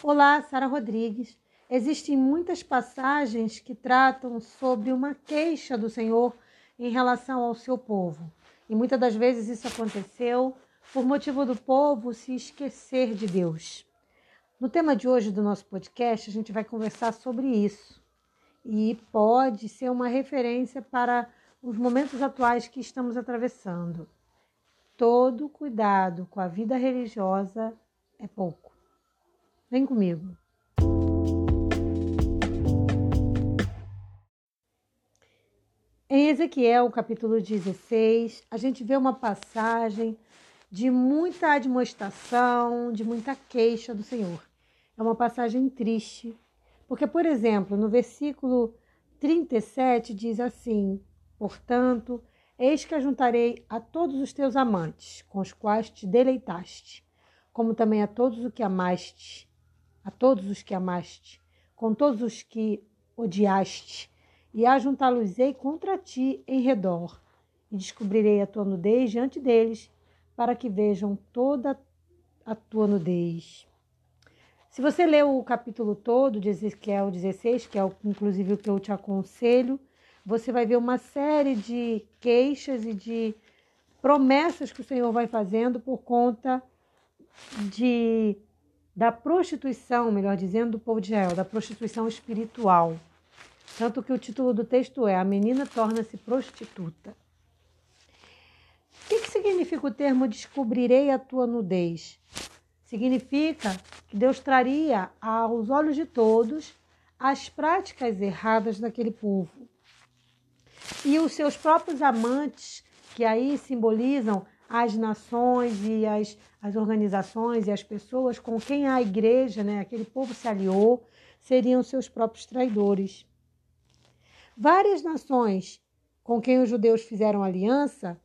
Olá, Sara Rodrigues. Existem muitas passagens que tratam sobre uma queixa do Senhor em relação ao seu povo. E muitas das vezes isso aconteceu por motivo do povo se esquecer de Deus. No tema de hoje do nosso podcast, a gente vai conversar sobre isso. E pode ser uma referência para os momentos atuais que estamos atravessando. Todo cuidado com a vida religiosa é pouco. Vem comigo. Em Ezequiel, capítulo 16, a gente vê uma passagem de muita admoestação, de muita queixa do Senhor. É uma passagem triste, porque, por exemplo, no versículo 37 diz assim: Portanto, eis que ajuntarei a todos os teus amantes, com os quais te deleitaste, como também a todos os que amaste, a todos os que amaste, com todos os que odiaste, e ajuntá-los-ei contra ti em redor, e descobrirei a tua nudez diante deles, para que vejam toda a tua nudez. Se você leu o capítulo todo de Ezequiel 16, que é inclusive o que eu te aconselho, você vai ver uma série de queixas e de promessas que o Senhor vai fazendo por conta de da prostituição, melhor dizendo, do povo de Israel, da prostituição espiritual. Tanto que o título do texto é A Menina Torna-se Prostituta. O que, que significa o termo descobrirei a tua nudez? Significa que Deus traria aos olhos de todos as práticas erradas daquele povo. E os seus próprios amantes, que aí simbolizam as nações e as, as organizações e as pessoas com quem a igreja, né, aquele povo se aliou, seriam seus próprios traidores. Várias nações com quem os judeus fizeram aliança,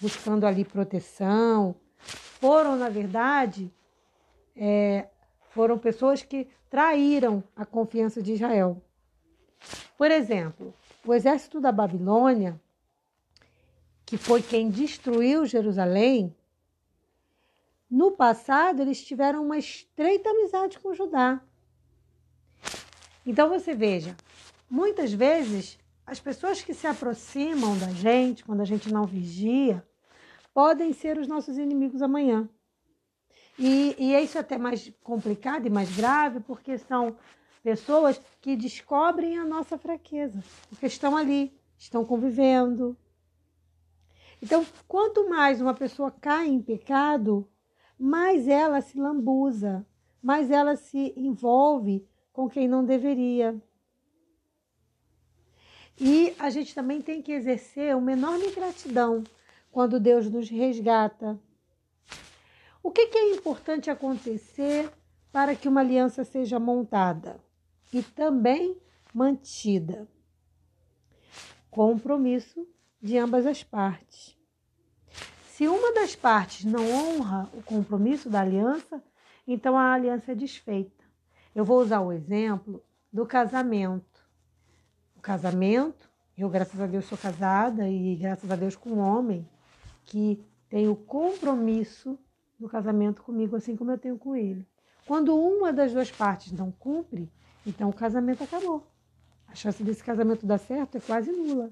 buscando ali proteção, foram, na verdade, é, foram pessoas que traíram a confiança de Israel. Por exemplo, o exército da Babilônia que foi quem destruiu Jerusalém, no passado eles tiveram uma estreita amizade com Judá. Então você veja, muitas vezes as pessoas que se aproximam da gente quando a gente não vigia podem ser os nossos inimigos amanhã. E, e é isso até mais complicado e mais grave porque são pessoas que descobrem a nossa fraqueza, porque estão ali, estão convivendo, então, quanto mais uma pessoa cai em pecado, mais ela se lambuza, mais ela se envolve com quem não deveria. E a gente também tem que exercer uma enorme gratidão quando Deus nos resgata. O que, que é importante acontecer para que uma aliança seja montada e também mantida? Compromisso de ambas as partes. Se uma das partes não honra o compromisso da aliança, então a aliança é desfeita. Eu vou usar o exemplo do casamento. O casamento, eu, graças a Deus, sou casada e graças a Deus com um homem que tem o compromisso do casamento comigo, assim como eu tenho com ele. Quando uma das duas partes não cumpre, então o casamento acabou. A chance desse casamento dar certo é quase nula.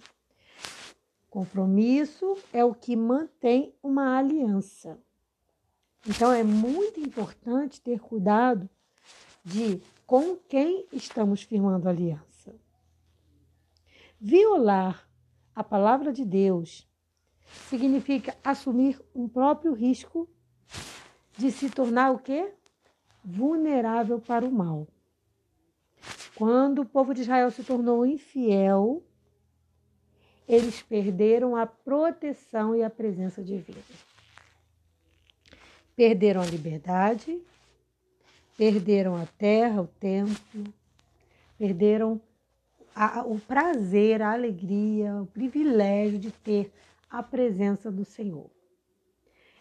Compromisso é o que mantém uma aliança. Então é muito importante ter cuidado de com quem estamos firmando aliança. Violar a palavra de Deus significa assumir um próprio risco de se tornar o quê? Vulnerável para o mal. Quando o povo de Israel se tornou infiel, eles perderam a proteção e a presença divina. Perderam a liberdade, perderam a terra, o templo, perderam a, o prazer, a alegria, o privilégio de ter a presença do Senhor.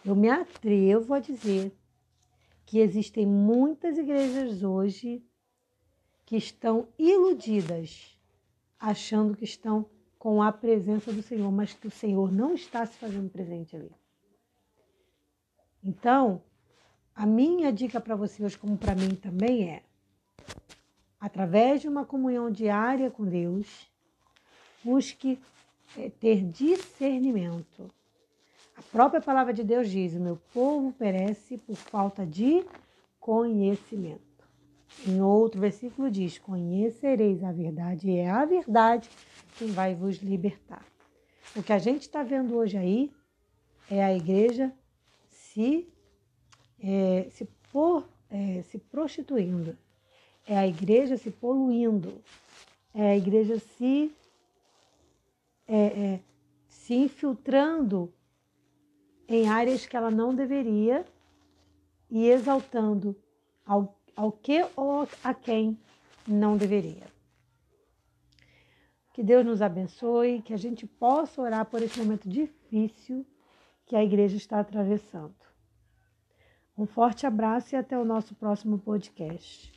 Eu me atrevo a dizer que existem muitas igrejas hoje que estão iludidas, achando que estão com a presença do Senhor, mas que o Senhor não está se fazendo presente ali. Então, a minha dica para você hoje, como para mim também, é: através de uma comunhão diária com Deus, busque é, ter discernimento. A própria palavra de Deus diz: o meu povo perece por falta de conhecimento. Em outro versículo diz: Conhecereis a verdade, e é a verdade quem vai vos libertar. O que a gente está vendo hoje aí é a igreja se, é, se, por, é, se prostituindo, é a igreja se poluindo, é a igreja se, é, é, se infiltrando em áreas que ela não deveria e exaltando ao, ao que ou a quem não deveria. Que Deus nos abençoe, que a gente possa orar por esse momento difícil que a igreja está atravessando. Um forte abraço e até o nosso próximo podcast.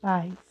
Paz.